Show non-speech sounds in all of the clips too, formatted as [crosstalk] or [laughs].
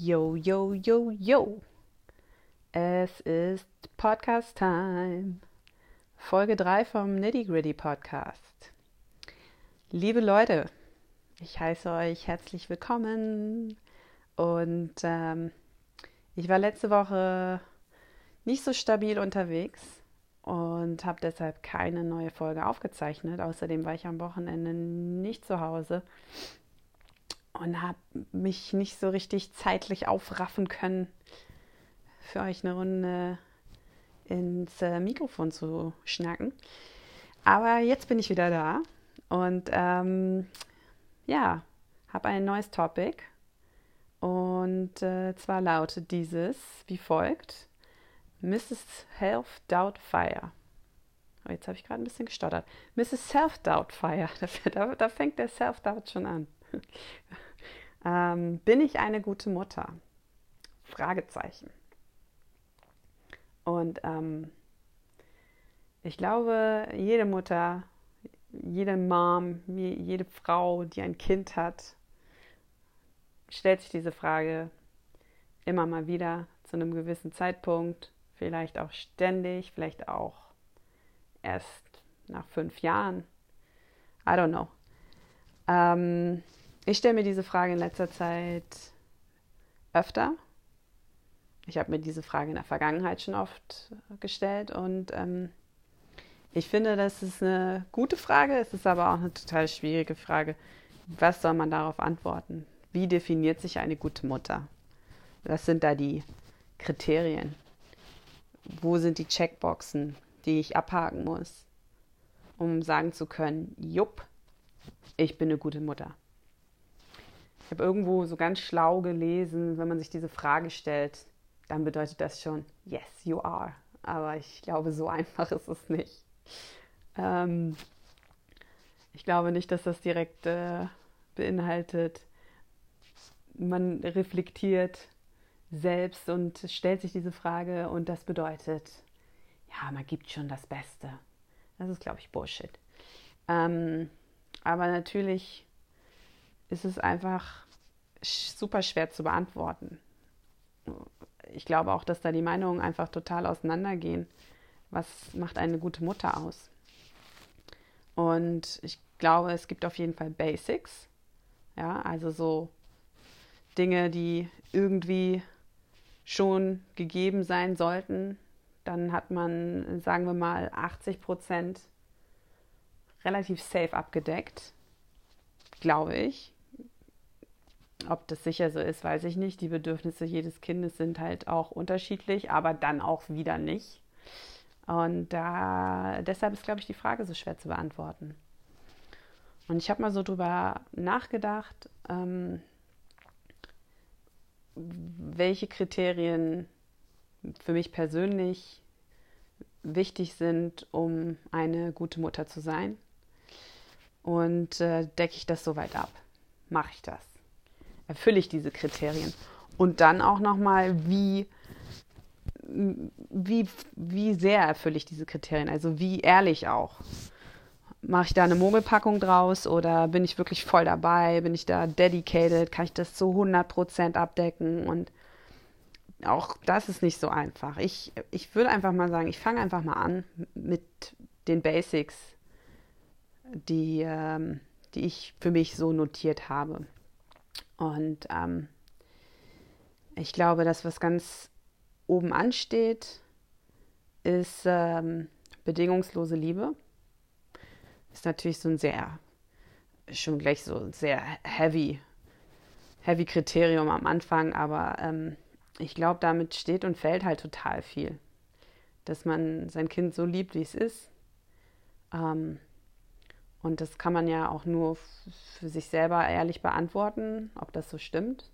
Yo, yo, yo, yo. Es ist Podcast Time. Folge 3 vom Nitty Gritty Podcast. Liebe Leute, ich heiße euch herzlich willkommen. Und ähm, ich war letzte Woche nicht so stabil unterwegs und habe deshalb keine neue Folge aufgezeichnet. Außerdem war ich am Wochenende nicht zu Hause und habe mich nicht so richtig zeitlich aufraffen können, für euch eine Runde ins äh, Mikrofon zu schnacken. Aber jetzt bin ich wieder da und ähm, ja, habe ein neues Topic. Und äh, zwar lautet dieses wie folgt: Mrs. Self-Doubtfire. Oh, jetzt habe ich gerade ein bisschen gestottert. Mrs. Self-Doubtfire. [laughs] Da, da fängt der Self-Doubt schon an. [laughs] ähm, bin ich eine gute Mutter? Fragezeichen. Und ähm, ich glaube, jede Mutter, jede Mom, jede Frau, die ein Kind hat, stellt sich diese Frage immer mal wieder zu einem gewissen Zeitpunkt, vielleicht auch ständig, vielleicht auch erst nach fünf Jahren. I don't know. Ähm, ich stelle mir diese Frage in letzter Zeit öfter ich habe mir diese Frage in der Vergangenheit schon oft gestellt und ähm, ich finde, das ist eine gute Frage, es ist aber auch eine total schwierige Frage. Was soll man darauf antworten? Wie definiert sich eine gute Mutter? Was sind da die Kriterien? Wo sind die Checkboxen, die ich abhaken muss, um sagen zu können, jupp, ich bin eine gute Mutter? Ich habe irgendwo so ganz schlau gelesen, wenn man sich diese Frage stellt, dann bedeutet das schon, yes, you are. Aber ich glaube, so [laughs] einfach ist es nicht. Ähm, ich glaube nicht, dass das direkt äh, beinhaltet, man reflektiert selbst und stellt sich diese Frage und das bedeutet, ja, man gibt schon das Beste. Das ist, glaube ich, Bullshit. Ähm, aber natürlich ist es einfach super schwer zu beantworten ich glaube auch, dass da die Meinungen einfach total auseinandergehen. Was macht eine gute Mutter aus? Und ich glaube, es gibt auf jeden Fall Basics. Ja, also so Dinge, die irgendwie schon gegeben sein sollten. Dann hat man, sagen wir mal, 80 Prozent relativ safe abgedeckt, glaube ich. Ob das sicher so ist, weiß ich nicht. Die Bedürfnisse jedes Kindes sind halt auch unterschiedlich, aber dann auch wieder nicht. Und da, deshalb ist, glaube ich, die Frage so schwer zu beantworten. Und ich habe mal so drüber nachgedacht, ähm, welche Kriterien für mich persönlich wichtig sind, um eine gute Mutter zu sein. Und äh, decke ich das soweit ab? Mache ich das? Erfülle ich diese Kriterien? Und dann auch nochmal, wie, wie, wie sehr erfülle ich diese Kriterien? Also wie ehrlich auch? Mache ich da eine Mogelpackung draus oder bin ich wirklich voll dabei? Bin ich da dedicated? Kann ich das zu 100% abdecken? Und auch das ist nicht so einfach. Ich, ich würde einfach mal sagen, ich fange einfach mal an mit den Basics, die, ähm, die ich für mich so notiert habe. Und ähm, ich glaube, das, was ganz oben ansteht, ist ähm, bedingungslose Liebe. Ist natürlich so ein sehr, schon gleich so ein sehr heavy, heavy Kriterium am Anfang, aber ähm, ich glaube, damit steht und fällt halt total viel. Dass man sein Kind so liebt, wie es ist. Ähm, und das kann man ja auch nur für sich selber ehrlich beantworten, ob das so stimmt.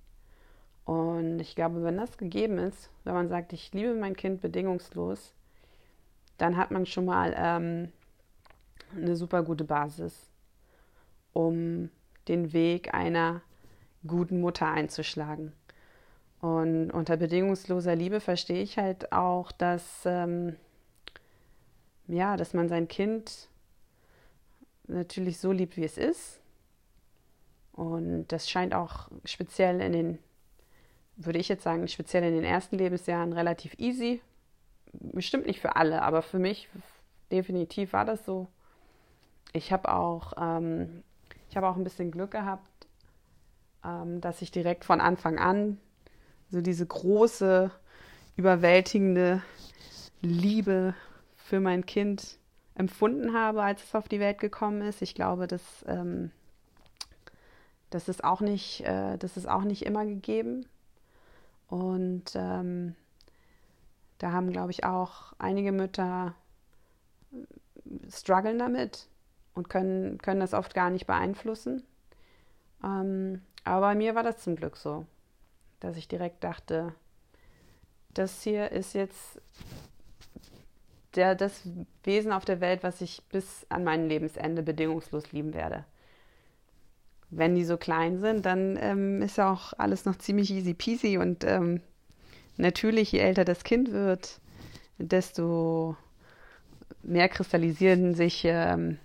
Und ich glaube, wenn das gegeben ist, wenn man sagt, ich liebe mein Kind bedingungslos, dann hat man schon mal ähm, eine super gute Basis, um den Weg einer guten Mutter einzuschlagen. Und unter bedingungsloser Liebe verstehe ich halt auch, dass, ähm, ja, dass man sein Kind natürlich so liebt, wie es ist. Und das scheint auch speziell in den würde ich jetzt sagen, speziell in den ersten Lebensjahren relativ easy. Bestimmt nicht für alle, aber für mich definitiv war das so. Ich habe auch, ähm, ich habe auch ein bisschen Glück gehabt, ähm, dass ich direkt von Anfang an so diese große, überwältigende Liebe für mein Kind empfunden habe, als es auf die Welt gekommen ist. Ich glaube, dass ähm, das ist auch nicht, äh, das ist auch nicht immer gegeben. Und ähm, da haben, glaube ich, auch einige Mütter äh, strugglen damit und können, können das oft gar nicht beeinflussen. Ähm, aber bei mir war das zum Glück so, dass ich direkt dachte, das hier ist jetzt der, das Wesen auf der Welt, was ich bis an mein Lebensende bedingungslos lieben werde. Wenn die so klein sind, dann ähm, ist ja auch alles noch ziemlich easy peasy und ähm, natürlich, je älter das Kind wird, desto mehr kristallisieren sich ähm,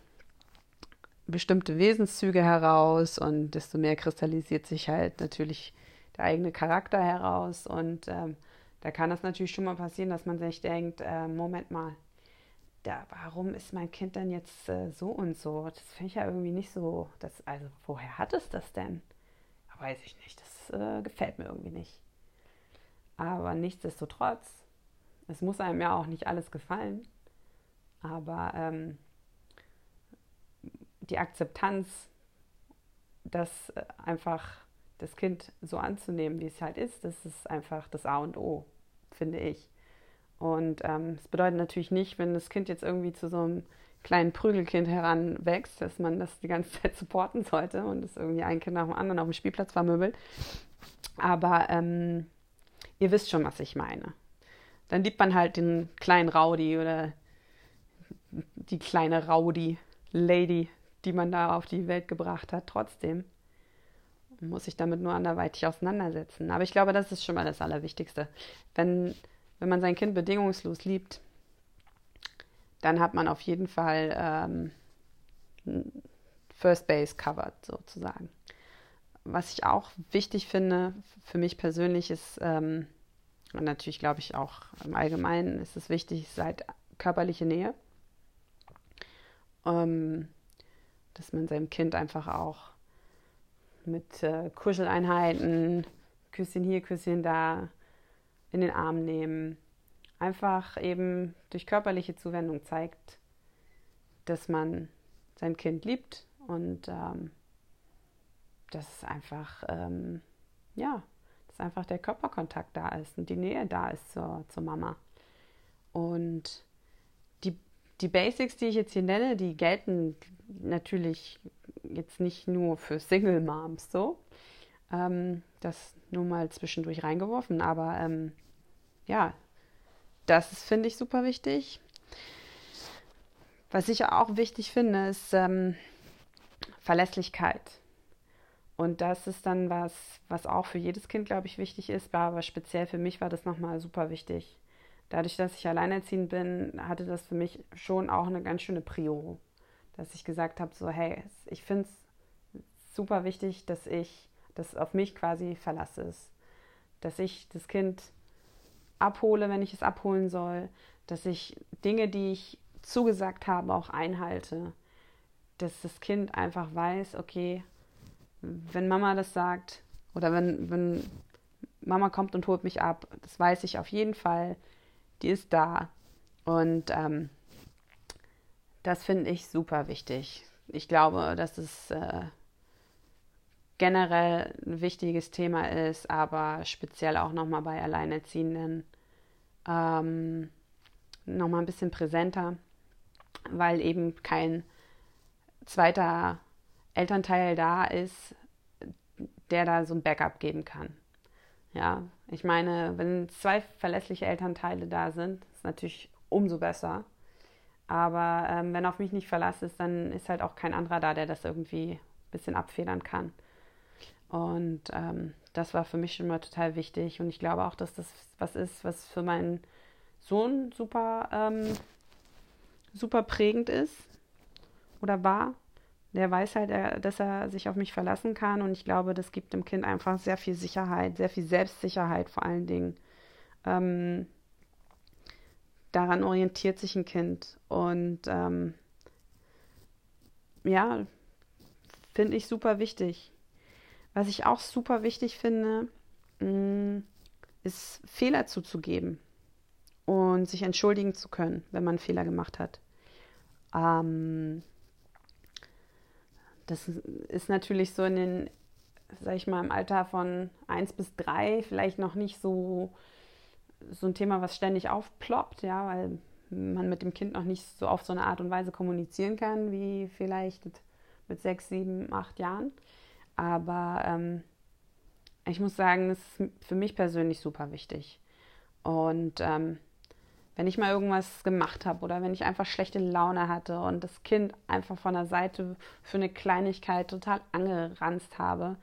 bestimmte Wesenszüge heraus und desto mehr kristallisiert sich halt natürlich der eigene Charakter heraus. Und ähm, da kann das natürlich schon mal passieren, dass man sich denkt, äh, Moment mal, da, warum ist mein Kind denn jetzt äh, so und so? Das finde ich ja irgendwie nicht so. Das, also, woher hat es das denn? Weiß ich nicht. Das äh, gefällt mir irgendwie nicht. Aber nichtsdestotrotz, es muss einem ja auch nicht alles gefallen. Aber ähm, die Akzeptanz, das äh, einfach das Kind so anzunehmen, wie es halt ist, das ist einfach das A und O, finde ich. Und ähm, es ähm, bedeutet natürlich nicht, wenn das Kind jetzt irgendwie zu so einem kleinen Prügelkind heranwächst, dass man das die ganze [laughs] Zeit supporten sollte und es irgendwie ein Kind nach dem anderen auf dem Spielplatz vermöbelt. Aber ähm, ihr wisst schon, was ich meine. Dann liebt man halt den kleinen Rowdy oder die kleine Rowdy Lady, die man da auf die Welt gebracht hat, trotzdem muss sich damit nur anderweitig auseinandersetzen. Aber ich glaube, das ist schon mal das Allerwichtigste. Wenn, wenn man sein Kind bedingungslos liebt, dann hat man auf jeden Fall ähm, First Base covered, sozusagen. Was ich auch wichtig finde, für mich persönlich ist, ähm, und natürlich glaube ich auch im Allgemeinen ist es wichtig, seit körperliche Nähe. Ähm, dass man seinem Kind einfach auch mit äh, Kuscheleinheiten, Küsschen hier, Küsschen da, in den Arm nehmen, einfach eben durch körperliche Zuwendung zeigt, dass man sein Kind liebt und ähm, dass einfach, ähm, ja, dass einfach der Körperkontakt da ist und die Nähe da ist zur, zur Mama. Und die Basics, die ich jetzt hier nenne, die gelten natürlich jetzt nicht nur für Single Moms so. Ähm, das nur mal zwischendurch reingeworfen, aber ähm, ja, das finde ich super wichtig. Was ich auch wichtig finde, ist ähm, Verlässlichkeit. Und das ist dann was, was auch für jedes Kind, glaube ich, wichtig ist, aber speziell für mich war das nochmal super wichtig dadurch, dass ich alleinerziehend bin, hatte das für mich schon auch eine ganz schöne Prio. Dass ich gesagt habe, so, hey, ich finde es super wichtig, dass ich das auf mich quasi verlasse. Dass ich das Kind abhole, wenn ich es abholen soll. Dass ich Dinge, die ich zugesagt habe, auch einhalte. Dass das Kind einfach weiß, okay, wenn Mama das sagt oder wenn, wenn Mama kommt und holt mich ab, das weiß ich auf jeden Fall die ist da. Und ähm, das finde ich super wichtig. Ich glaube, dass es äh, generell ein wichtiges Thema ist, aber speziell auch nochmal bei Alleinerziehenden ähm, nochmal ein bisschen präsenter, weil eben kein zweiter Elternteil da ist, der da so ein Backup geben kann. Ja, ich meine, wenn zwei verlässliche Elternteile da sind, ist natürlich umso besser. Aber ähm, wenn auf mich nicht Verlass ist, dann ist halt auch kein anderer da, der das irgendwie ein bisschen abfedern kann. Und ähm, das war für mich schon mal total wichtig. Und ich glaube auch, dass das was ist, was für meinen Sohn super, ähm, super prägend ist oder war. der weiß halt, dass er sich auf mich verlassen kann und ich glaube, das gibt dem Kind einfach sehr viel Sicherheit, sehr viel Selbstsicherheit vor allen Dingen. Daran orientiert sich ein Kind und ähm, ja, finde ich super wichtig. Was ich auch super wichtig finde, mm, ist Fehler zuzugeben und sich entschuldigen zu können, wenn man Fehler gemacht hat. Ähm, das ist natürlich so in den, sag ich mal, im Alter von 1 bis 3 vielleicht noch nicht so, so ein Thema, was ständig aufploppt, ja, weil man mit dem Kind noch nicht so auf so eine Art und Weise kommunizieren kann, wie vielleicht mit 6, 7, 8 Jahren. Aber ähm, ich muss sagen, das ist für mich persönlich super wichtig. Und ähm, wenn ich mal irgendwas gemacht habe oder wenn ich einfach schlechte Laune hatte und das Kind einfach von der Seite für eine Kleinigkeit total angeranzt habe,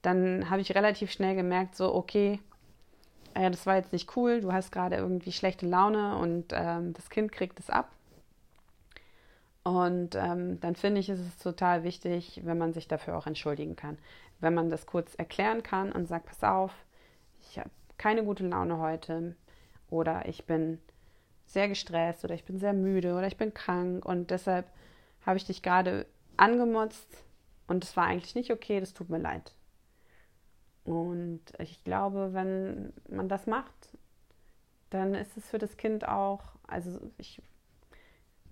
dann habe ich relativ schnell gemerkt, so, okay, äh, das war jetzt nicht cool, du hast gerade irgendwie schlechte Laune und ähm, das Kind kriegt es ab. Und ähm, dann finde ich, ist es total wichtig, wenn man sich dafür auch entschuldigen kann. Wenn man das kurz erklären kann und sagt, pass auf, ich habe keine gute Laune heute, oder ich bin sehr gestresst oder ich bin sehr müde oder ich bin krank und deshalb habe ich dich gerade angemotzt und es war eigentlich nicht okay, das tut mir leid. Und ich glaube, wenn man das macht, dann ist es für das Kind auch, also ich,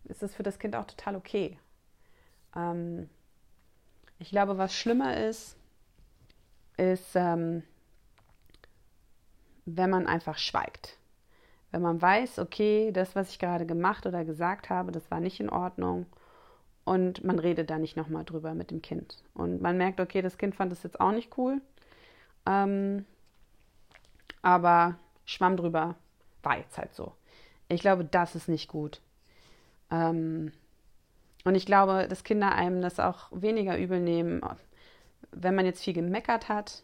ist es für das Kind auch total okay. Ähm, ich glaube, was schlimmer ist, ist, ähm, wenn man einfach schweigt. Wenn man weiß, okay, das, was ich gerade gemacht oder gesagt habe, das war nicht in Ordnung und man redet da nicht nochmal drüber mit dem Kind. Und man merkt, okay, das Kind fand das jetzt auch nicht cool, ähm, aber schwamm drüber, war jetzt halt so. Ich glaube, das ist nicht gut. Ähm, und ich glaube, dass Kinder einem das auch weniger übel nehmen, wenn man jetzt viel gemeckert hat.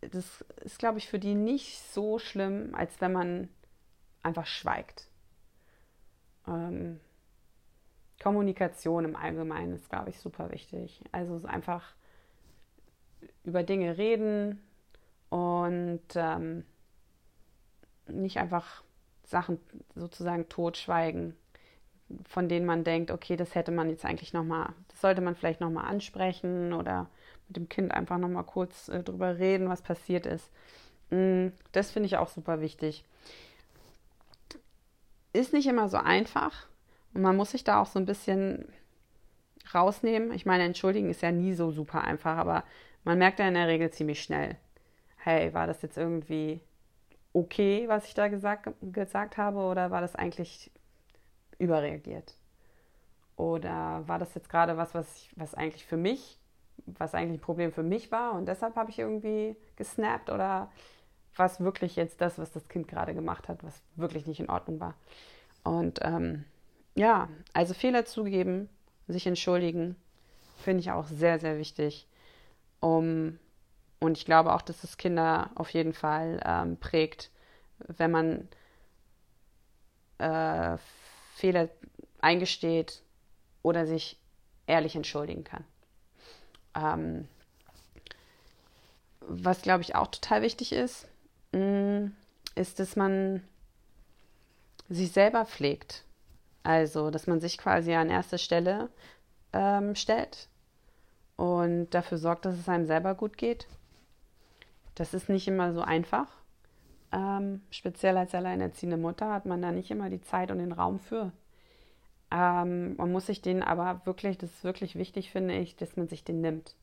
Das ist, glaube ich, für die nicht so schlimm, als wenn man einfach schweigt. Ähm, Kommunikation im Allgemeinen ist, glaube ich, super wichtig. Also einfach über Dinge reden und ähm, nicht einfach Sachen sozusagen totschweigen, von denen man denkt, okay, das hätte man jetzt eigentlich nochmal, das sollte man vielleicht nochmal ansprechen oder mit dem Kind einfach nochmal kurz äh, drüber reden, was passiert ist. Mm, das finde ich auch super wichtig ist nicht immer so einfach und man muss sich da auch so ein bisschen rausnehmen. Ich meine, entschuldigen ist ja nie so super einfach, aber man merkt ja in der Regel ziemlich schnell, hey, war das jetzt irgendwie okay, was ich da gesagt, gesagt habe, oder war das eigentlich überreagiert? Oder war das jetzt gerade was, was, ich, was eigentlich für mich, was eigentlich ein Problem für mich war und deshalb habe ich irgendwie gesnappt oder was wirklich jetzt das, was das Kind gerade gemacht hat, was wirklich nicht in Ordnung war. Und ähm, ja, also Fehler zugeben, sich entschuldigen, finde ich auch sehr, sehr wichtig. Um, und ich glaube auch, dass es Kinder auf jeden Fall ähm, prägt, wenn man äh, Fehler eingesteht oder sich ehrlich entschuldigen kann. Ähm, was, glaube ich, auch total wichtig ist, Mm, ist, dass man sich selber pflegt. Also, dass man sich quasi an erste Stelle ähm, stellt und dafür sorgt, dass es einem selber gut geht. Das ist nicht immer so einfach. Ähm, speziell als alleinerziehende Mutter hat man da nicht immer die Zeit und den Raum für. Ähm, man muss sich den aber wirklich, das ist wirklich wichtig, finde ich, dass man sich den nimmt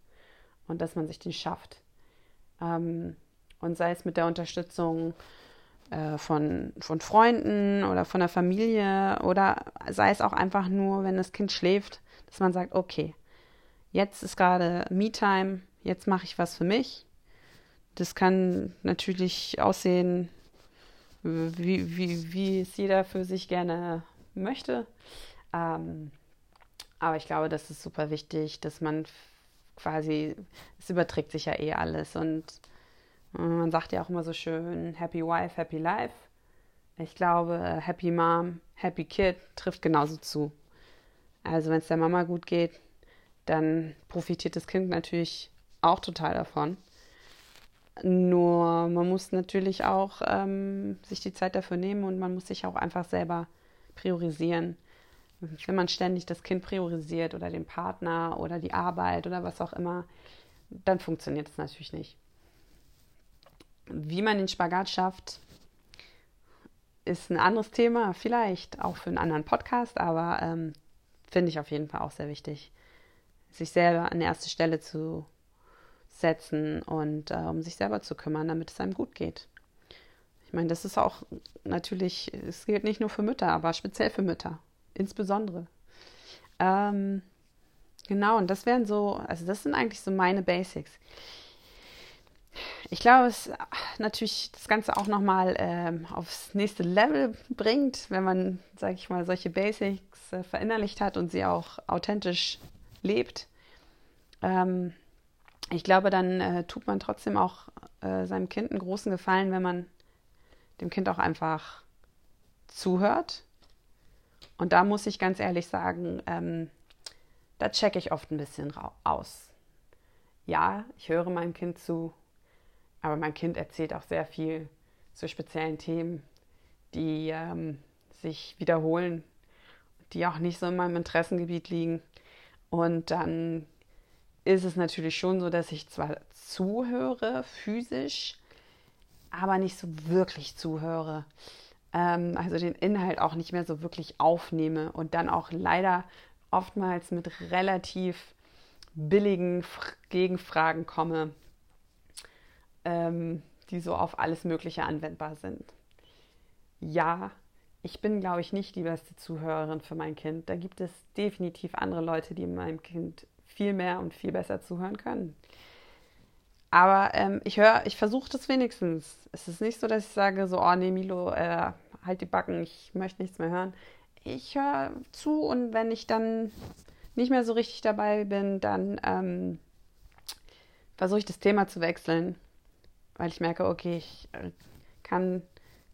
und dass man sich den schafft. Ähm, und sei es mit der Unterstützung äh, von, von Freunden oder von der Familie oder sei es auch einfach nur, wenn das Kind schläft, dass man sagt, okay, jetzt ist gerade Me-Time, jetzt mache ich was für mich. Das kann natürlich aussehen, wie, wie, wie es jeder für sich gerne möchte. Ähm, aber ich glaube, das ist super wichtig, dass man quasi, es überträgt sich ja eh alles und man sagt ja auch immer so schön, Happy Wife, Happy Life. Ich glaube, Happy Mom, Happy Kid trifft genauso zu. Also wenn es der Mama gut geht, dann profitiert das Kind natürlich auch total davon. Nur man muss natürlich auch ähm, sich die Zeit dafür nehmen und man muss sich auch einfach selber priorisieren. Wenn man ständig das Kind priorisiert oder den Partner oder die Arbeit oder was auch immer, dann funktioniert es natürlich nicht. Wie man den Spagat schafft, ist ein anderes Thema, vielleicht auch für einen anderen Podcast, aber ähm, finde ich auf jeden Fall auch sehr wichtig, sich selber an erste Stelle zu setzen und äh, um sich selber zu kümmern, damit es einem gut geht. Ich meine, das ist auch natürlich, es gilt nicht nur für Mütter, aber speziell für Mütter, insbesondere. Ähm, genau, und das wären so, also das sind eigentlich so meine Basics. Ich glaube, es natürlich das Ganze auch nochmal ähm, aufs nächste Level bringt, wenn man, sage ich mal, solche Basics äh, verinnerlicht hat und sie auch authentisch lebt. Ähm, ich glaube, dann äh, tut man trotzdem auch äh, seinem Kind einen großen Gefallen, wenn man dem Kind auch einfach zuhört. Und da muss ich ganz ehrlich sagen, ähm, da checke ich oft ein bisschen aus. Ja, ich höre meinem Kind zu, aber mein Kind erzählt auch sehr viel zu speziellen Themen, die ähm, sich wiederholen, die auch nicht so in meinem Interessengebiet liegen. Und dann ist es natürlich schon so, dass ich zwar zuhöre, physisch, aber nicht so wirklich zuhöre. Ähm, also den Inhalt auch nicht mehr so wirklich aufnehme und dann auch leider oftmals mit relativ billigen Gegenfragen komme, ähm, die so auf alles Mögliche anwendbar sind. Ja, ich bin, glaube ich, nicht die beste Zuhörerin für mein Kind. Da gibt es definitiv andere Leute, die meinem Kind viel mehr und viel besser zuhören können. Aber ähm, ich höre, ich versuche das wenigstens. Es ist nicht so, dass ich sage, so, oh nee, Milo, äh, halt die Backen, ich möchte nichts mehr hören. Ich höre zu und wenn ich dann nicht mehr so richtig dabei bin, dann ähm, versuche ich das Thema zu wechseln, weil ich merke, okay, ich äh, kann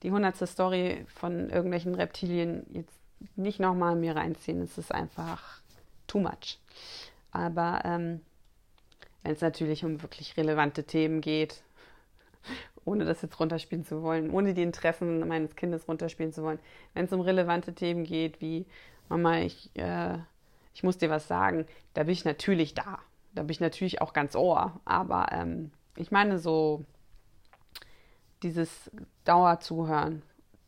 die hundertste Story von irgendwelchen Reptilien jetzt nicht nochmal mir reinziehen. Es ist einfach too much. Aber ähm, wenn es natürlich um wirklich relevante Themen geht, [laughs] ohne das jetzt runterspielen zu wollen, ohne die Interessen meines Kindes runterspielen zu wollen, wenn es um relevante Themen geht, wie Mama, ich, äh, ich muss dir was sagen, da bin ich natürlich da. Da bin ich natürlich auch ganz ohr. Aber ähm, ich meine so dieses Dauerzuhören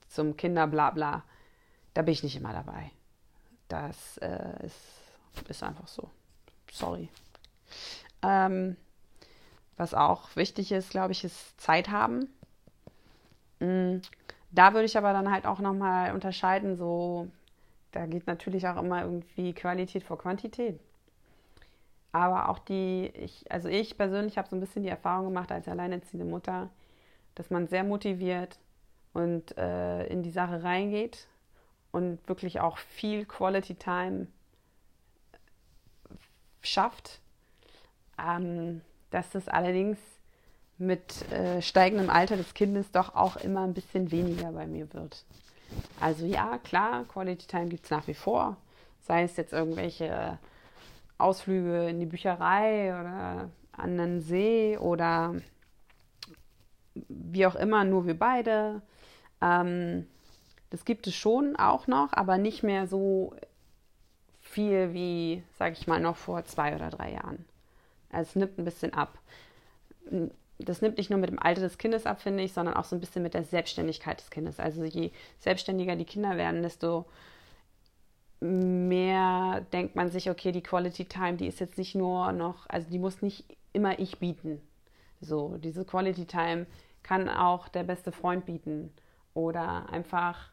zum Kinderblabla, da bin ich nicht immer dabei. Das äh, ist, ist einfach so sorry. Ähm, was auch wichtig ist, glaube ich, ist Zeit haben. Mhm. Da würde ich aber dann halt auch nochmal unterscheiden, so, da geht natürlich auch immer irgendwie Qualität vor Quantität. Aber auch die, ich, also ich persönlich habe so ein bisschen die Erfahrung gemacht als alleinerziehende Mutter, dass man sehr motiviert und äh, in die Sache reingeht und wirklich auch viel Quality Time schafft, ähm, dass das allerdings mit äh, steigendem Alter des Kindes doch auch immer ein bisschen weniger bei mir wird. Also ja, klar, Quality Time gibt es nach wie vor. Sei es jetzt irgendwelche Ausflüge in die Bücherei oder an den See oder wie auch immer, nur wir beide. Ähm, das gibt es schon auch noch, aber nicht mehr so viel wie, sage ich mal, noch vor zwei oder drei Jahren. Also es nimmt ein bisschen ab. Das nimmt nicht nur mit dem Alter des Kindes ab, finde ich, sondern auch so ein bisschen mit der Selbstständigkeit des Kindes. Also je selbstständiger die Kinder werden, desto mehr denkt man sich, okay, die Quality Time, die ist jetzt nicht nur noch, also die muss nicht immer ich bieten. So, diese Quality Time kann auch der beste Freund bieten. Oder einfach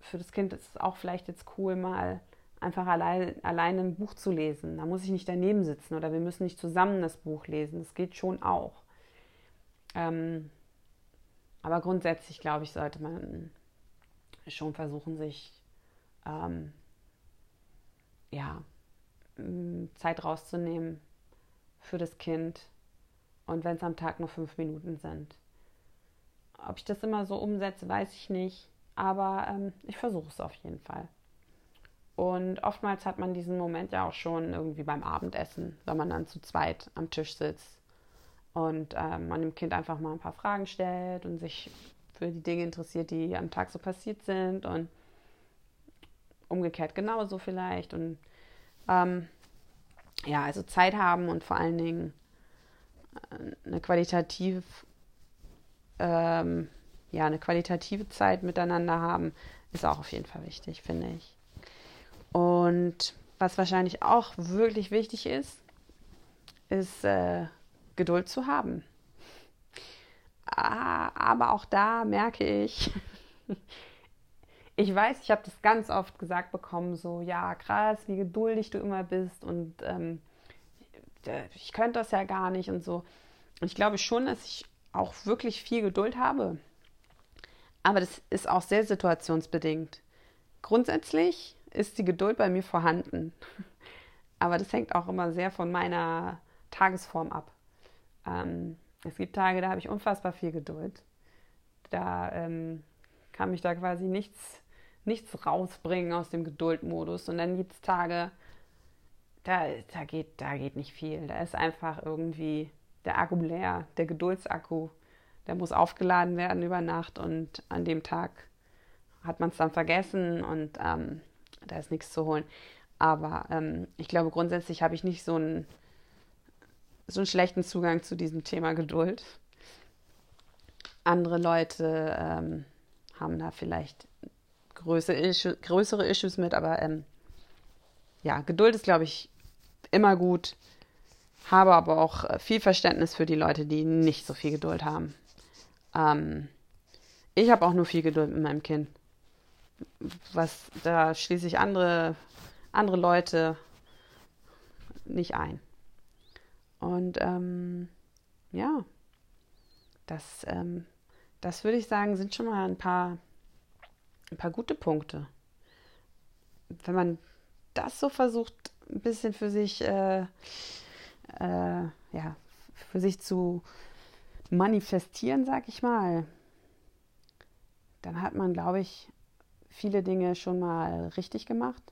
für das Kind ist es auch vielleicht jetzt cool, mal einfach allein, alleine ein Buch zu lesen. Da muss ich nicht daneben sitzen oder wir müssen nicht zusammen das Buch lesen. Das geht schon auch. Ähm, aber grundsätzlich, glaube ich, sollte man schon versuchen, sich ähm, ja, Zeit rauszunehmen für das Kind. Und wenn es am Tag nur fünf Minuten sind. Ob ich das immer so umsetze, weiß ich nicht. Aber ähm, ich versuche es auf jeden Fall. Und oftmals hat man diesen Moment ja auch schon irgendwie beim Abendessen, wenn man dann zu zweit am Tisch sitzt und äh, man dem Kind einfach mal ein paar Fragen stellt und sich für die Dinge interessiert, die am Tag so passiert sind und umgekehrt genauso vielleicht. Und ähm, ja, also Zeit haben und vor allen Dingen eine qualitativ ähm, ja, eine qualitative Zeit miteinander haben, ist auch auf jeden Fall wichtig, finde ich. Und was wahrscheinlich auch wirklich wichtig ist, ist äh, Geduld zu haben. Ah, aber auch da merke ich, [laughs] ich weiß, ich habe das ganz oft gesagt bekommen, so, ja, krass, wie geduldig du immer bist und ähm, ich könnte das ja gar nicht und so. Und ich glaube schon, dass ich auch wirklich viel Geduld habe. Aber das ist auch sehr situationsbedingt. Grundsätzlich ist die Geduld bei mir vorhanden. [laughs] Aber das hängt auch immer sehr von meiner Tagesform ab. Ähm, es gibt Tage, da habe ich unfassbar viel Geduld. Da ähm, kann mich da quasi nichts, nichts rausbringen aus dem Geduldmodus. Und dann gibt es Tage, da, da, geht, da geht nicht viel. Da ist einfach irgendwie der Akku leer, der Geduldsakku. Der muss aufgeladen werden über Nacht und an dem Tag hat man es dann vergessen und ähm, da ist nichts zu holen. Aber ähm, ich glaube, grundsätzlich habe ich nicht so einen, so einen schlechten Zugang zu diesem Thema Geduld. Andere Leute ähm, haben da vielleicht größere, Issues, größere Issues mit, aber ähm, ja, Geduld ist, glaube ich, immer gut. Habe aber auch äh, viel Verständnis für die Leute, die nicht so viel Geduld haben. Ähm, ich habe auch nur viel Geduld mit meinem Kind was da schließe ich andere, andere Leute nicht ein. Und ähm, ja, das, ähm, das würde ich sagen, sind schon mal ein paar, ein paar gute Punkte. Wenn man das so versucht, ein bisschen für sich, äh, äh, ja, für sich zu manifestieren, sag ich mal, dann hat man, glaube ich, viele Dinge schon mal richtig gemacht.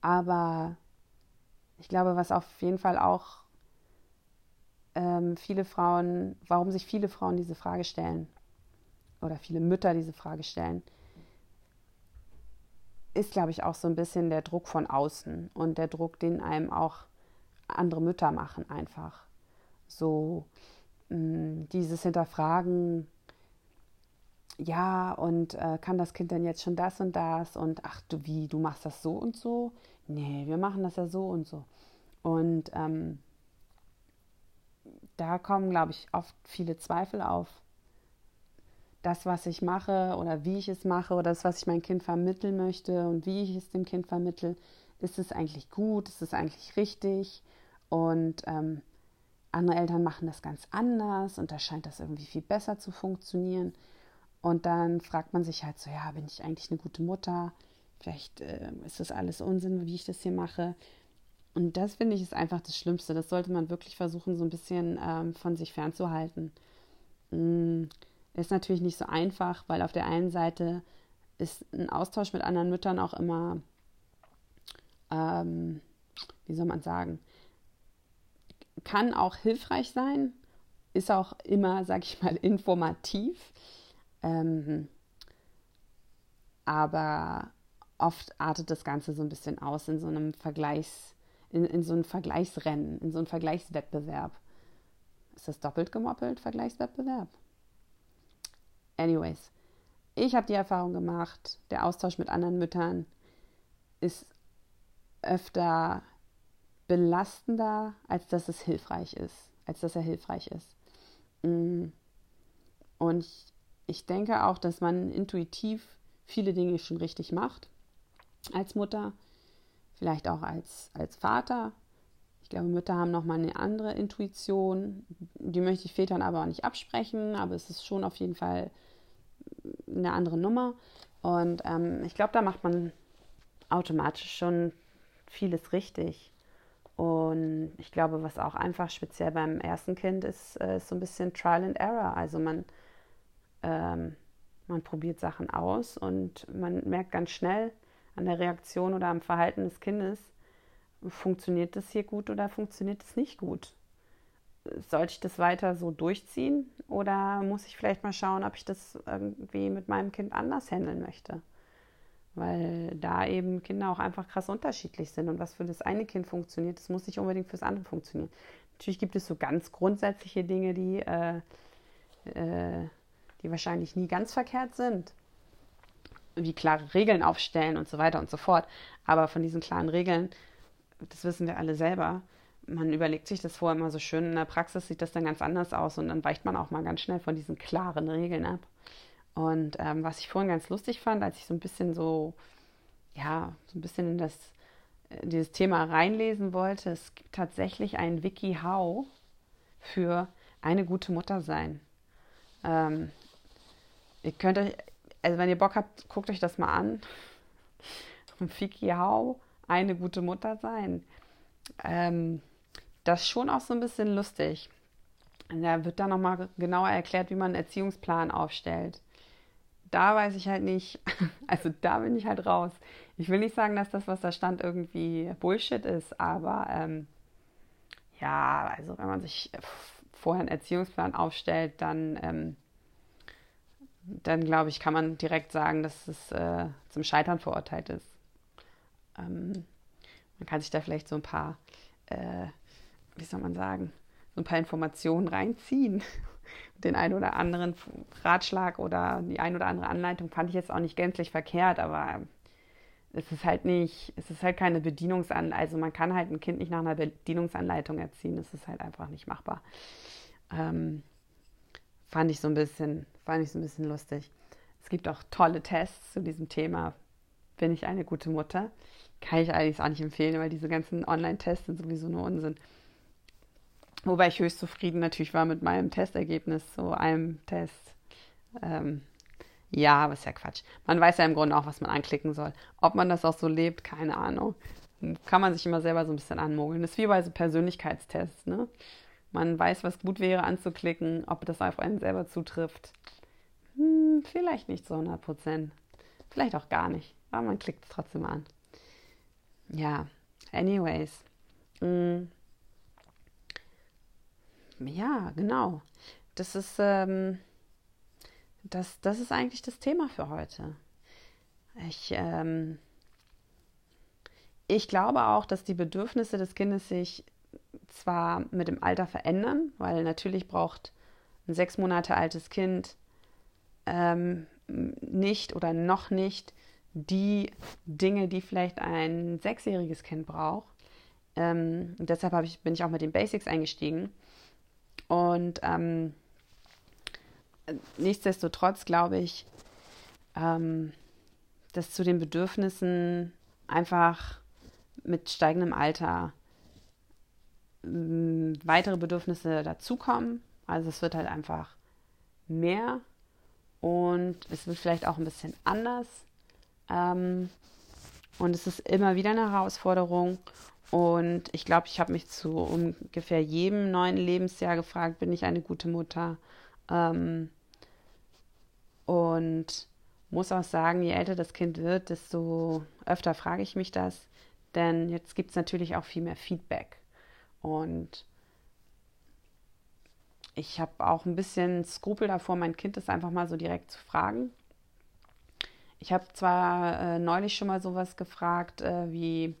Aber ich glaube, was auf jeden Fall auch ähm, viele Frauen, warum sich viele Frauen diese Frage stellen oder viele Mütter diese Frage stellen, ist, glaube ich, auch so ein bisschen der Druck von außen und der Druck, den einem auch andere Mütter machen, einfach. So mh, mm, dieses Hinterfragen, ja, und äh, kann das Kind denn jetzt schon das und das? Und ach du, wie, du machst das so und so? Nee, wir machen das ja so und so. Und ähm, da kommen, glaube ich, oft viele Zweifel auf. Das, was ich mache oder wie ich es mache oder das, was ich meinem Kind vermitteln möchte und wie ich es dem Kind vermittle, ist es eigentlich gut, ist es eigentlich richtig? Und ähm, andere Eltern machen das ganz anders und da scheint das irgendwie viel besser zu funktionieren. Und dann fragt man sich halt so, ja, bin ich eigentlich eine gute Mutter? Vielleicht äh, ist das alles Unsinn, wie ich das hier mache. Und das finde ich ist einfach das Schlimmste. Das sollte man wirklich versuchen, so ein bisschen ähm, von sich fernzuhalten. Mm, ist natürlich nicht so einfach, weil auf der einen Seite ist ein Austausch mit anderen Müttern auch immer, ähm, wie soll man sagen, kann auch hilfreich sein, ist auch immer, sag ich mal, [laughs] informativ. Ähm, aber oft artet das Ganze so ein bisschen aus in so einem Vergleichs, in, in so einem Vergleichsrennen, in so einem Vergleichswettbewerb. Ist das doppelt gemoppelt, Vergleichswettbewerb? Anyways, ich habe die Erfahrung gemacht, der Austausch mit anderen Müttern ist öfter belastender, als dass es hilfreich ist, als dass er hilfreich ist. Mm. Und ich ich denke auch, dass man intuitiv viele Dinge schon richtig macht als Mutter, vielleicht auch als, als Vater. Ich glaube, Mütter haben nochmal eine andere Intuition. Die möchte ich Vätern aber auch nicht absprechen, aber es ist schon auf jeden Fall eine andere Nummer. Und ähm, ich glaube, da macht man automatisch schon vieles richtig. Und ich glaube, was auch einfach speziell beim ersten Kind ist, äh, ist so ein bisschen Trial and Error. Also man ähm, man probiert Sachen aus und man merkt ganz schnell, an der Reaktion oder am Verhalten des Kindes, funktioniert das hier gut oder funktioniert es nicht gut? Sollte ich das weiter so durchziehen oder muss ich vielleicht mal schauen, ob ich das irgendwie mit meinem Kind anders handeln möchte? Weil da eben Kinder auch einfach krass unterschiedlich sind und was für das eine Kind funktioniert, das muss nicht unbedingt fürs andere funktionieren. Natürlich gibt es so ganz grundsätzliche Dinge, die, äh, äh, die wahrscheinlich nie ganz verkehrt sind wie klare Regeln aufstellen und so weiter und so fort. Aber von diesen klaren Regeln, das wissen wir alle selber, man überlegt sich das vorher immer so schön. In der Praxis sieht das dann ganz anders aus und dann weicht man auch mal ganz schnell von diesen klaren Regeln ab. Und ähm, was ich vorhin ganz lustig fand, als ich so ein bisschen so, ja, so ein bisschen in das, äh, dieses Thema reinlesen wollte, es gibt tatsächlich ein WikiHow für eine gute Mutter sein. Ähm, ihr könnt euch, also wenn ihr Bock habt, guckt euch das mal an. [laughs] Fiki Hau, eine gute Mutter sein. Ähm, das ist schon auch so ein bisschen lustig. Da wird dann nochmal genauer erklärt, wie man einen Erziehungsplan aufstellt. Da weiß ich halt nicht, [laughs] also da bin ich halt raus. Ich will nicht sagen, dass das, was da stand, irgendwie Bullshit ist, aber ähm, ja, also wenn man sich vorher einen Erziehungsplan aufstellt, dann ähm, dann glaube ich, kann man direkt sagen, dass es äh, zum Scheitern verurteilt ist. Ähm, man kann sich da vielleicht so ein paar, äh, wie soll man sagen, so ein paar Informationen reinziehen. [laughs] Den einen oder anderen Ratschlag oder die ein oder andere Anleitung fand ich jetzt auch nicht gänzlich verkehrt, aber es ist halt nicht, es ist halt keine Bedienungsanleitung. Also man kann halt ein Kind nicht nach einer Bedienungsanleitung erziehen. Das ist halt einfach nicht machbar. Ähm, fand ich so ein bisschen Fand ich so ein bisschen lustig. Es gibt auch tolle Tests zu diesem Thema. Bin ich eine gute Mutter? Kann ich eigentlich auch nicht empfehlen, weil diese ganzen Online-Tests sind sowieso nur Unsinn. Wobei ich höchst zufrieden natürlich war mit meinem Testergebnis, so einem Test. Ähm, ja, aber ist ja Quatsch. Man weiß ja im Grunde auch, was man anklicken soll. Ob man das auch so lebt, keine Ahnung. Kann man sich immer selber so ein bisschen anmogeln. Das ist wie bei so Persönlichkeitstests, ne? Man weiß, was gut wäre anzuklicken, ob das auf einen selber zutrifft. Hm, vielleicht nicht zu 100 Prozent. Vielleicht auch gar nicht. Aber man klickt es trotzdem an. Ja, anyways. Hm. Ja, genau. Das ist, ähm, das, das ist eigentlich das Thema für heute. Ich, ähm, ich glaube auch, dass die Bedürfnisse des Kindes sich zwar mit dem Alter verändern, weil natürlich braucht ein sechs Monate altes Kind ähm, nicht oder noch nicht die Dinge, die vielleicht ein sechsjähriges Kind braucht. Ähm, deshalb ich, bin ich auch mit den Basics eingestiegen. Und ähm, nichtsdestotrotz glaube ich, ähm, dass zu den Bedürfnissen einfach mit steigendem Alter weitere Bedürfnisse dazukommen. Also es wird halt einfach mehr und es wird vielleicht auch ein bisschen anders. Ähm, und es ist immer wieder eine Herausforderung. Und ich glaube, ich habe mich zu ungefähr jedem neuen Lebensjahr gefragt, bin ich eine gute Mutter? Ähm, und muss auch sagen, je älter das Kind wird, desto öfter frage ich mich das. Denn jetzt gibt es natürlich auch viel mehr Feedback. Und ich habe auch ein bisschen Skrupel davor, mein Kind das einfach mal so direkt zu fragen. Ich habe zwar äh, neulich schon mal sowas gefragt, äh, wie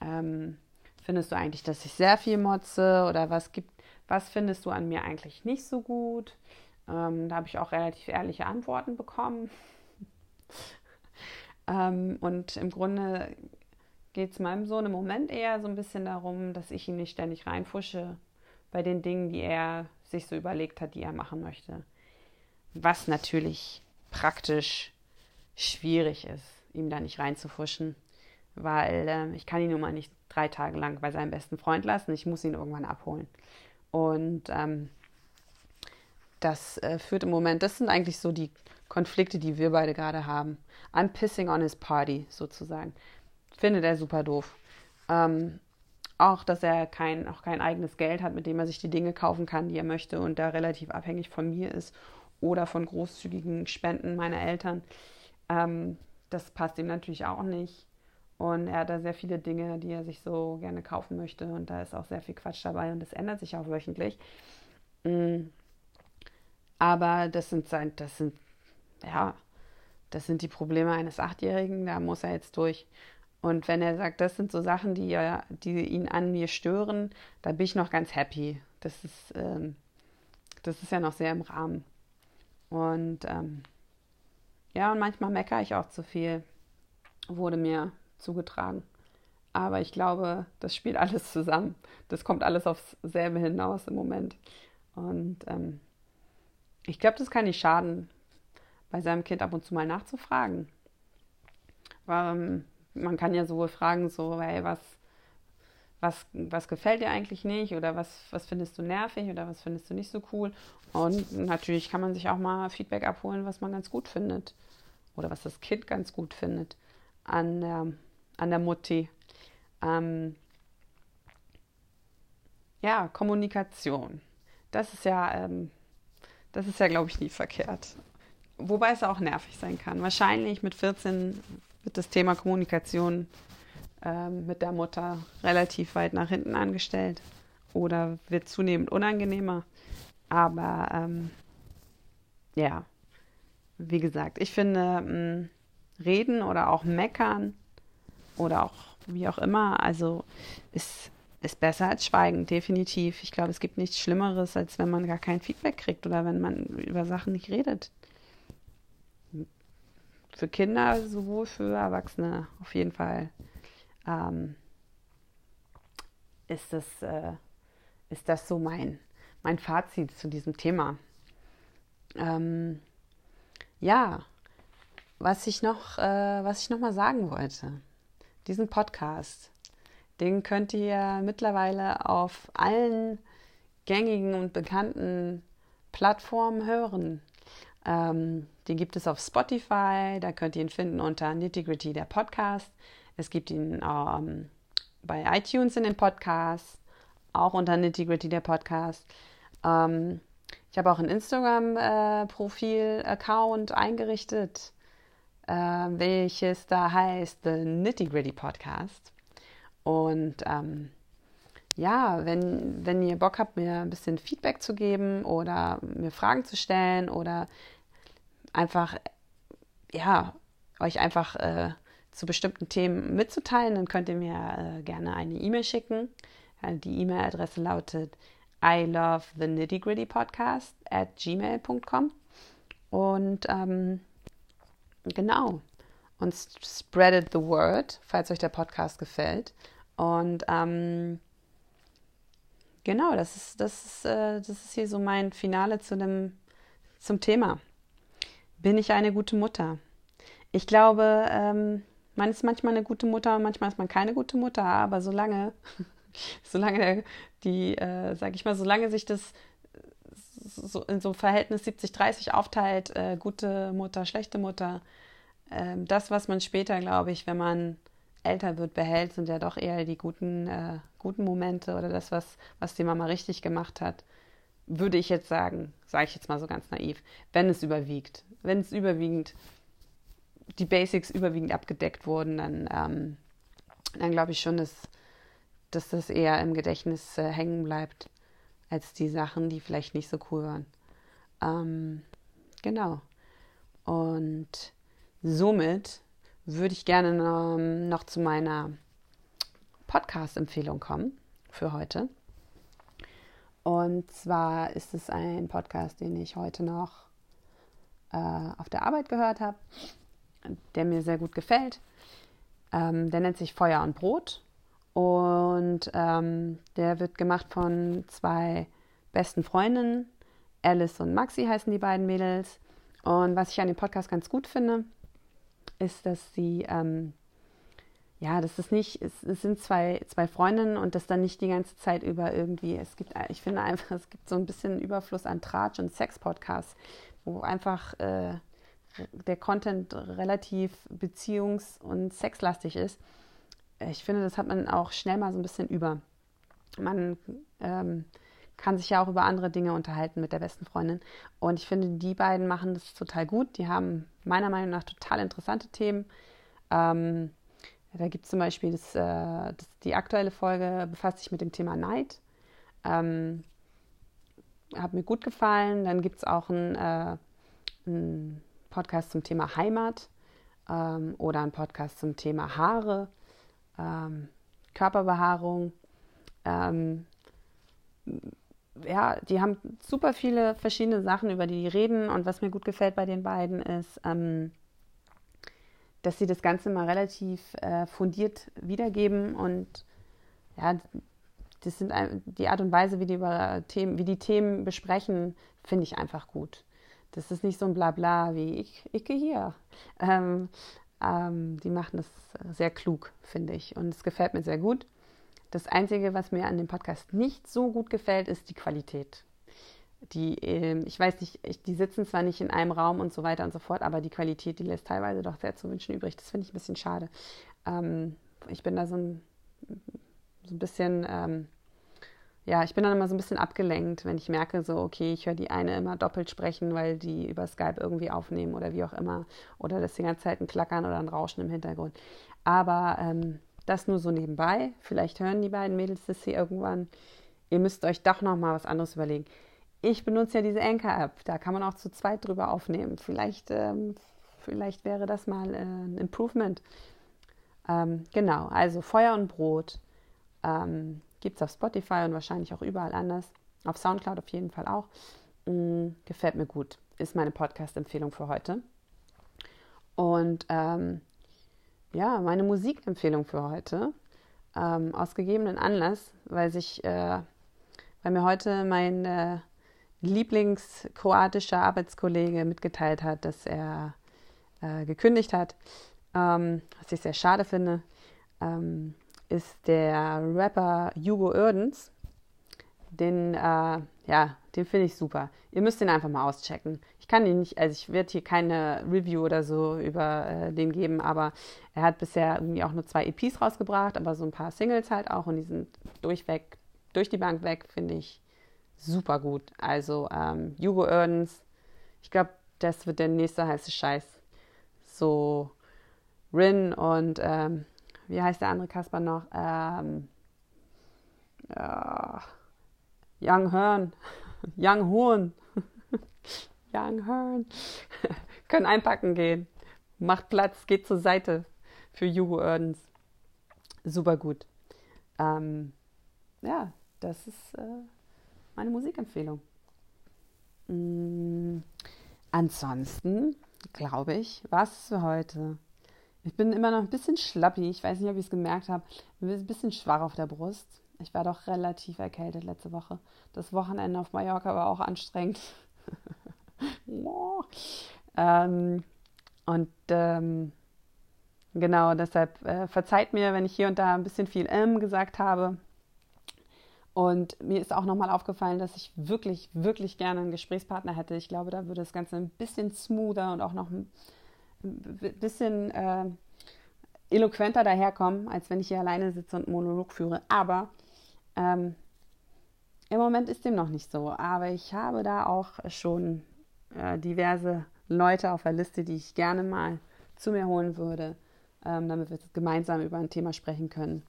ähm, findest du eigentlich, dass ich sehr viel motze oder was gibt, was findest du an mir eigentlich nicht so gut? Ähm, da habe ich auch relativ ehrliche Antworten bekommen. [laughs] ähm, und im Grunde geht es meinem Sohn im Moment eher so ein bisschen darum, dass ich ihn nicht ständig reinfusche bei den Dingen, die er sich so überlegt hat, die er machen möchte. Was natürlich praktisch schwierig ist, ihm da nicht reinzufuschen, weil äh, ich kann ihn nun mal nicht drei Tage lang bei seinem besten Freund lassen. Ich muss ihn irgendwann abholen. Und ähm, das äh, führt im Moment, das sind eigentlich so die Konflikte, die wir beide gerade haben. I'm pissing on his party, sozusagen. Findet er super doof. Ähm, auch, dass er kein, auch kein eigenes Geld hat, mit dem er sich die Dinge kaufen kann, die er möchte und da relativ abhängig von mir ist oder von großzügigen Spenden meiner Eltern. Ähm, das passt ihm natürlich auch nicht. Und er hat da sehr viele Dinge, die er sich so gerne kaufen möchte. Und da ist auch sehr viel Quatsch dabei und das ändert sich auch wöchentlich. Mm. Aber das sind sein, das sind, ja, das sind die Probleme eines Achtjährigen, da muss er jetzt durch. Und wenn er sagt, das sind so Sachen, die, ja, die ihn an mir stören, da bin ich noch ganz happy. Das ist, ähm, das ist ja noch sehr im Rahmen. Und ähm, ja, und manchmal meckere ich auch zu viel, wurde mir zugetragen. Aber ich glaube, das spielt [laughs] alles zusammen. Das kommt alles aufs selbe hinaus im Moment. Und ähm, ich glaube, das kann nicht schaden, bei seinem Kind ab und zu mal nachzufragen. Ähm, man kann ja sowohl fragen, so, hey, was, was, was gefällt dir eigentlich nicht oder was, was findest du nervig oder was findest du nicht so cool. Und natürlich kann man sich auch mal Feedback abholen, was man ganz gut findet oder was das Kind ganz gut findet an der, an der Mutti. Ähm, ja, Kommunikation. Das ist ja, ähm, das ist ja, glaube ich, nie verkehrt. Wobei es auch nervig sein kann. Wahrscheinlich mit 14 wird das Thema Kommunikation ähm, mit der Mutter relativ weit nach hinten angestellt oder wird zunehmend unangenehmer. Aber ähm, ja, wie gesagt, ich finde, mh, mm, reden oder auch meckern oder auch wie auch immer, also ist, ist besser als schweigen, definitiv. Ich glaube, es gibt nichts Schlimmeres, als wenn man gar kein Feedback kriegt oder wenn man über Sachen nicht redet. Für Kinder sowohl für Erwachsene auf jeden Fall ähm, ist, das, äh, ist das so mein, mein Fazit zu diesem Thema. Ähm, ja, was ich noch, äh, was ich noch mal sagen wollte, diesen Podcast, den könnt ihr mittlerweile auf allen gängigen und bekannten Plattformen hören. Ähm, den gibt es auf Spotify, da könnt ihr ihn finden unter Nitty Gritty der Podcast. Es gibt ihn ähm, bei iTunes in den Podcasts, auch unter Nitty Gritty der Podcast. Ähm, ich habe auch ein Instagram-Profil-Account äh, eingerichtet, äh, welches da heißt The Nitty Gritty Podcast. Und ähm, ja, wenn, wenn ihr Bock habt, mir ein bisschen Feedback zu geben oder mir Fragen zu stellen oder einfach, ja, euch einfach äh, zu bestimmten Themen mitzuteilen, dann könnt ihr mir äh, gerne eine E-Mail schicken. Die E-Mail-Adresse lautet I love the nitty gritty podcast at gmail.com. Und ähm, genau. Und spreadet the word, falls euch der Podcast gefällt. Und ähm, genau, das ist, das, ist, äh, das ist hier so mein Finale zu dem, zum Thema. Bin ich eine gute Mutter? Ich glaube, ähm, man ist manchmal eine gute Mutter und manchmal ist man keine gute Mutter, aber solange [laughs] solange die, äh, sag ich mal, solange sich das so in so einem Verhältnis 70-30 aufteilt, äh, gute Mutter, schlechte Mutter, äh, das, was man später, glaube ich, wenn man älter wird, behält, sind ja doch eher die guten, äh, guten Momente oder das, was, was die Mama richtig gemacht hat, würde ich jetzt sagen, sage ich jetzt mal so ganz naiv, wenn es überwiegt. Wenn es überwiegend, die Basics überwiegend abgedeckt wurden, dann, ähm, dann glaube ich schon, dass dass das eher im Gedächtnis äh, hängen bleibt, als die Sachen, die vielleicht nicht so cool waren. Ähm, genau. Und somit würde ich gerne noch, noch zu meiner Podcast-Empfehlung kommen für heute. Und zwar ist es ein Podcast, den ich heute noch äh, auf der Arbeit gehört habe, der mir sehr gut gefällt. Ähm, der nennt sich Feuer und Brot und ähm, der wird gemacht von zwei besten Freundinnen. Alice und Maxi heißen die beiden Mädels. Und was ich an dem Podcast ganz gut finde, ist, dass sie, ähm, ja, das ist nicht, es, es, sind zwei, zwei Freundinnen und das dann nicht die ganze Zeit über irgendwie, es gibt, ich finde einfach, es gibt so ein bisschen Überfluss an Tratsch- und Sex-Podcasts, wo einfach äh, der Content relativ beziehungs- und sexlastig ist ich finde, das hat man auch schnell mal so ein bisschen über. Man ähm, kann sich ja auch über andere Dinge unterhalten mit der besten Freundin. Und ich finde, die beiden machen das total gut. Die haben meiner Meinung nach total interessante Themen. Ähm, da gibt es zum Beispiel das, äh, das, die aktuelle Folge befasst sich mit dem Thema Neid. Ähm, hat mir gut gefallen. Dann gibt es auch einen, äh, einen, Podcast zum Thema Heimat ähm, oder einen Podcast zum Thema Haare, ähm, Körperbehaarung. Ähm, ja, die haben super viele verschiedene Sachen, über die die reden. Und was mir gut gefällt bei den beiden ist, ähm, dass sie das Ganze mal relativ äh, fundiert wiedergeben und ja, das sind die Art und Weise, wie die über Themen, wie die Themen besprechen, finde ich einfach gut. Das ist nicht so ein Blabla wie ich, ich hier. Ähm, ähm, die machen das sehr klug, finde ich. Und es gefällt mir sehr gut. Das Einzige, was mir an dem Podcast nicht so gut gefällt, ist die Qualität. Die, äh, ich weiß nicht, ich, die sitzen zwar nicht in einem Raum und so weiter und so fort, aber die Qualität, die lässt teilweise doch sehr zu wünschen übrig. Das finde ich ein bisschen schade. Ähm, ich bin da so ein, so ein bisschen, ähm, ja, ich bin dann immer so ein bisschen abgelenkt, wenn ich merke, so, okay, ich höre die eine immer doppelt sprechen, weil die über Skype irgendwie aufnehmen oder wie auch immer. Oder dass die ganze Zeit ein Klackern oder ein Rauschen im Hintergrund. Aber ähm, das nur so nebenbei. Vielleicht hören die beiden Mädels das hier irgendwann. Ihr müsst euch doch noch mal was anderes überlegen. Ich benutze ja diese Anchor-App. Da kann man auch zu zweit drüber aufnehmen. Vielleicht, ähm, vielleicht wäre das mal äh, ein Improvement. Ähm, genau, also Feuer und Brot ähm, gibt es auf Spotify und wahrscheinlich auch überall anders. Auf Soundcloud auf jeden Fall auch. Mhm, gefällt mir gut. Ist meine Podcast-Empfehlung für heute. Und ähm, ja, meine Musikempfehlung für heute. Ähm, aus gegebenen Anlass, weil sich, äh, weil mir heute mein äh, Lieblingskroatischer Arbeitskollege mitgeteilt hat, dass er äh, gekündigt hat, ähm, was ich sehr schade finde, ähm, ist der Rapper Hugo Erdens. Den, äh, ja, den finde ich super. Ihr müsst den einfach mal auschecken. Ich kann ihn nicht, also ich werde hier keine Review oder so über äh, den geben, aber er hat bisher irgendwie auch nur zwei EPs rausgebracht, aber so ein paar Singles halt auch und die sind durchweg, durch die Bank weg, finde ich super gut. Also ähm, Hugo Erdens, ich glaube, das wird der nächste heiße Scheiß. So Rin und ähm, wie heißt der andere Kasper noch? Ähm, ja, Young Hearn. [laughs] Young Horn. [laughs] Young Hearn. [laughs] Können einpacken gehen. Macht Platz, geht zur Seite für Hugo Erdens. Super gut. Ähm, ja, das ist äh, meine Musikempfehlung. Mhm. Ansonsten glaube ich, war es für heute. Ich bin immer noch ein bisschen schlappi. Ich weiß nicht, ob ich es gemerkt habe. Ich bin ein bisschen schwach auf der Brust. Ich war doch relativ erkältet letzte Woche. Das Wochenende auf Mallorca war auch anstrengend. [laughs] ähm, und ähm, genau, deshalb äh, verzeiht mir, wenn ich hier und da ein bisschen viel M gesagt habe. Und mir ist auch nochmal aufgefallen, dass ich wirklich, wirklich gerne einen Gesprächspartner hätte. Ich glaube, da würde das Ganze ein bisschen smoother und auch noch ein bisschen äh, eloquenter daherkommen, als wenn ich hier alleine sitze und Monolog führe. Aber ähm, im Moment ist dem noch nicht so. Aber ich habe da auch schon äh, diverse Leute auf der Liste, die ich gerne mal zu mir holen würde, ähm, damit wir gemeinsam über ein Thema sprechen können.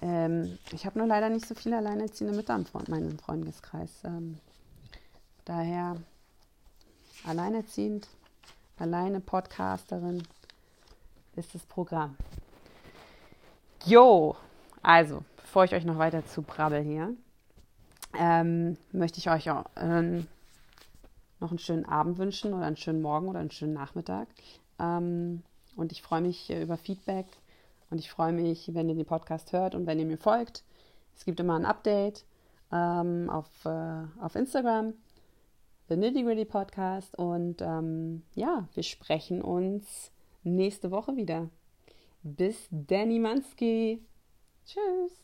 Ähm, ich habe nur leider nicht so viele alleinerziehende Mütter in meinem Freundeskreis. Ähm, daher alleinerziehend alleine Podcasterin ist das Programm. Jo, also, bevor ich euch noch weiter zu brabbel hier, ähm, möchte ich euch auch ähm, noch einen schönen Abend wünschen oder einen schönen Morgen oder einen schönen Nachmittag. Ähm, und ich freue mich über Feedback und ich freue mich, wenn ihr den Podcast hört und wenn ihr mir folgt. Es gibt immer ein Update ähm, auf, äh, auf Instagram The Nitty Gritty Podcast. Und ähm, ja, wir sprechen uns nächste Woche wieder. Bis Danny Mansky. Tschüss.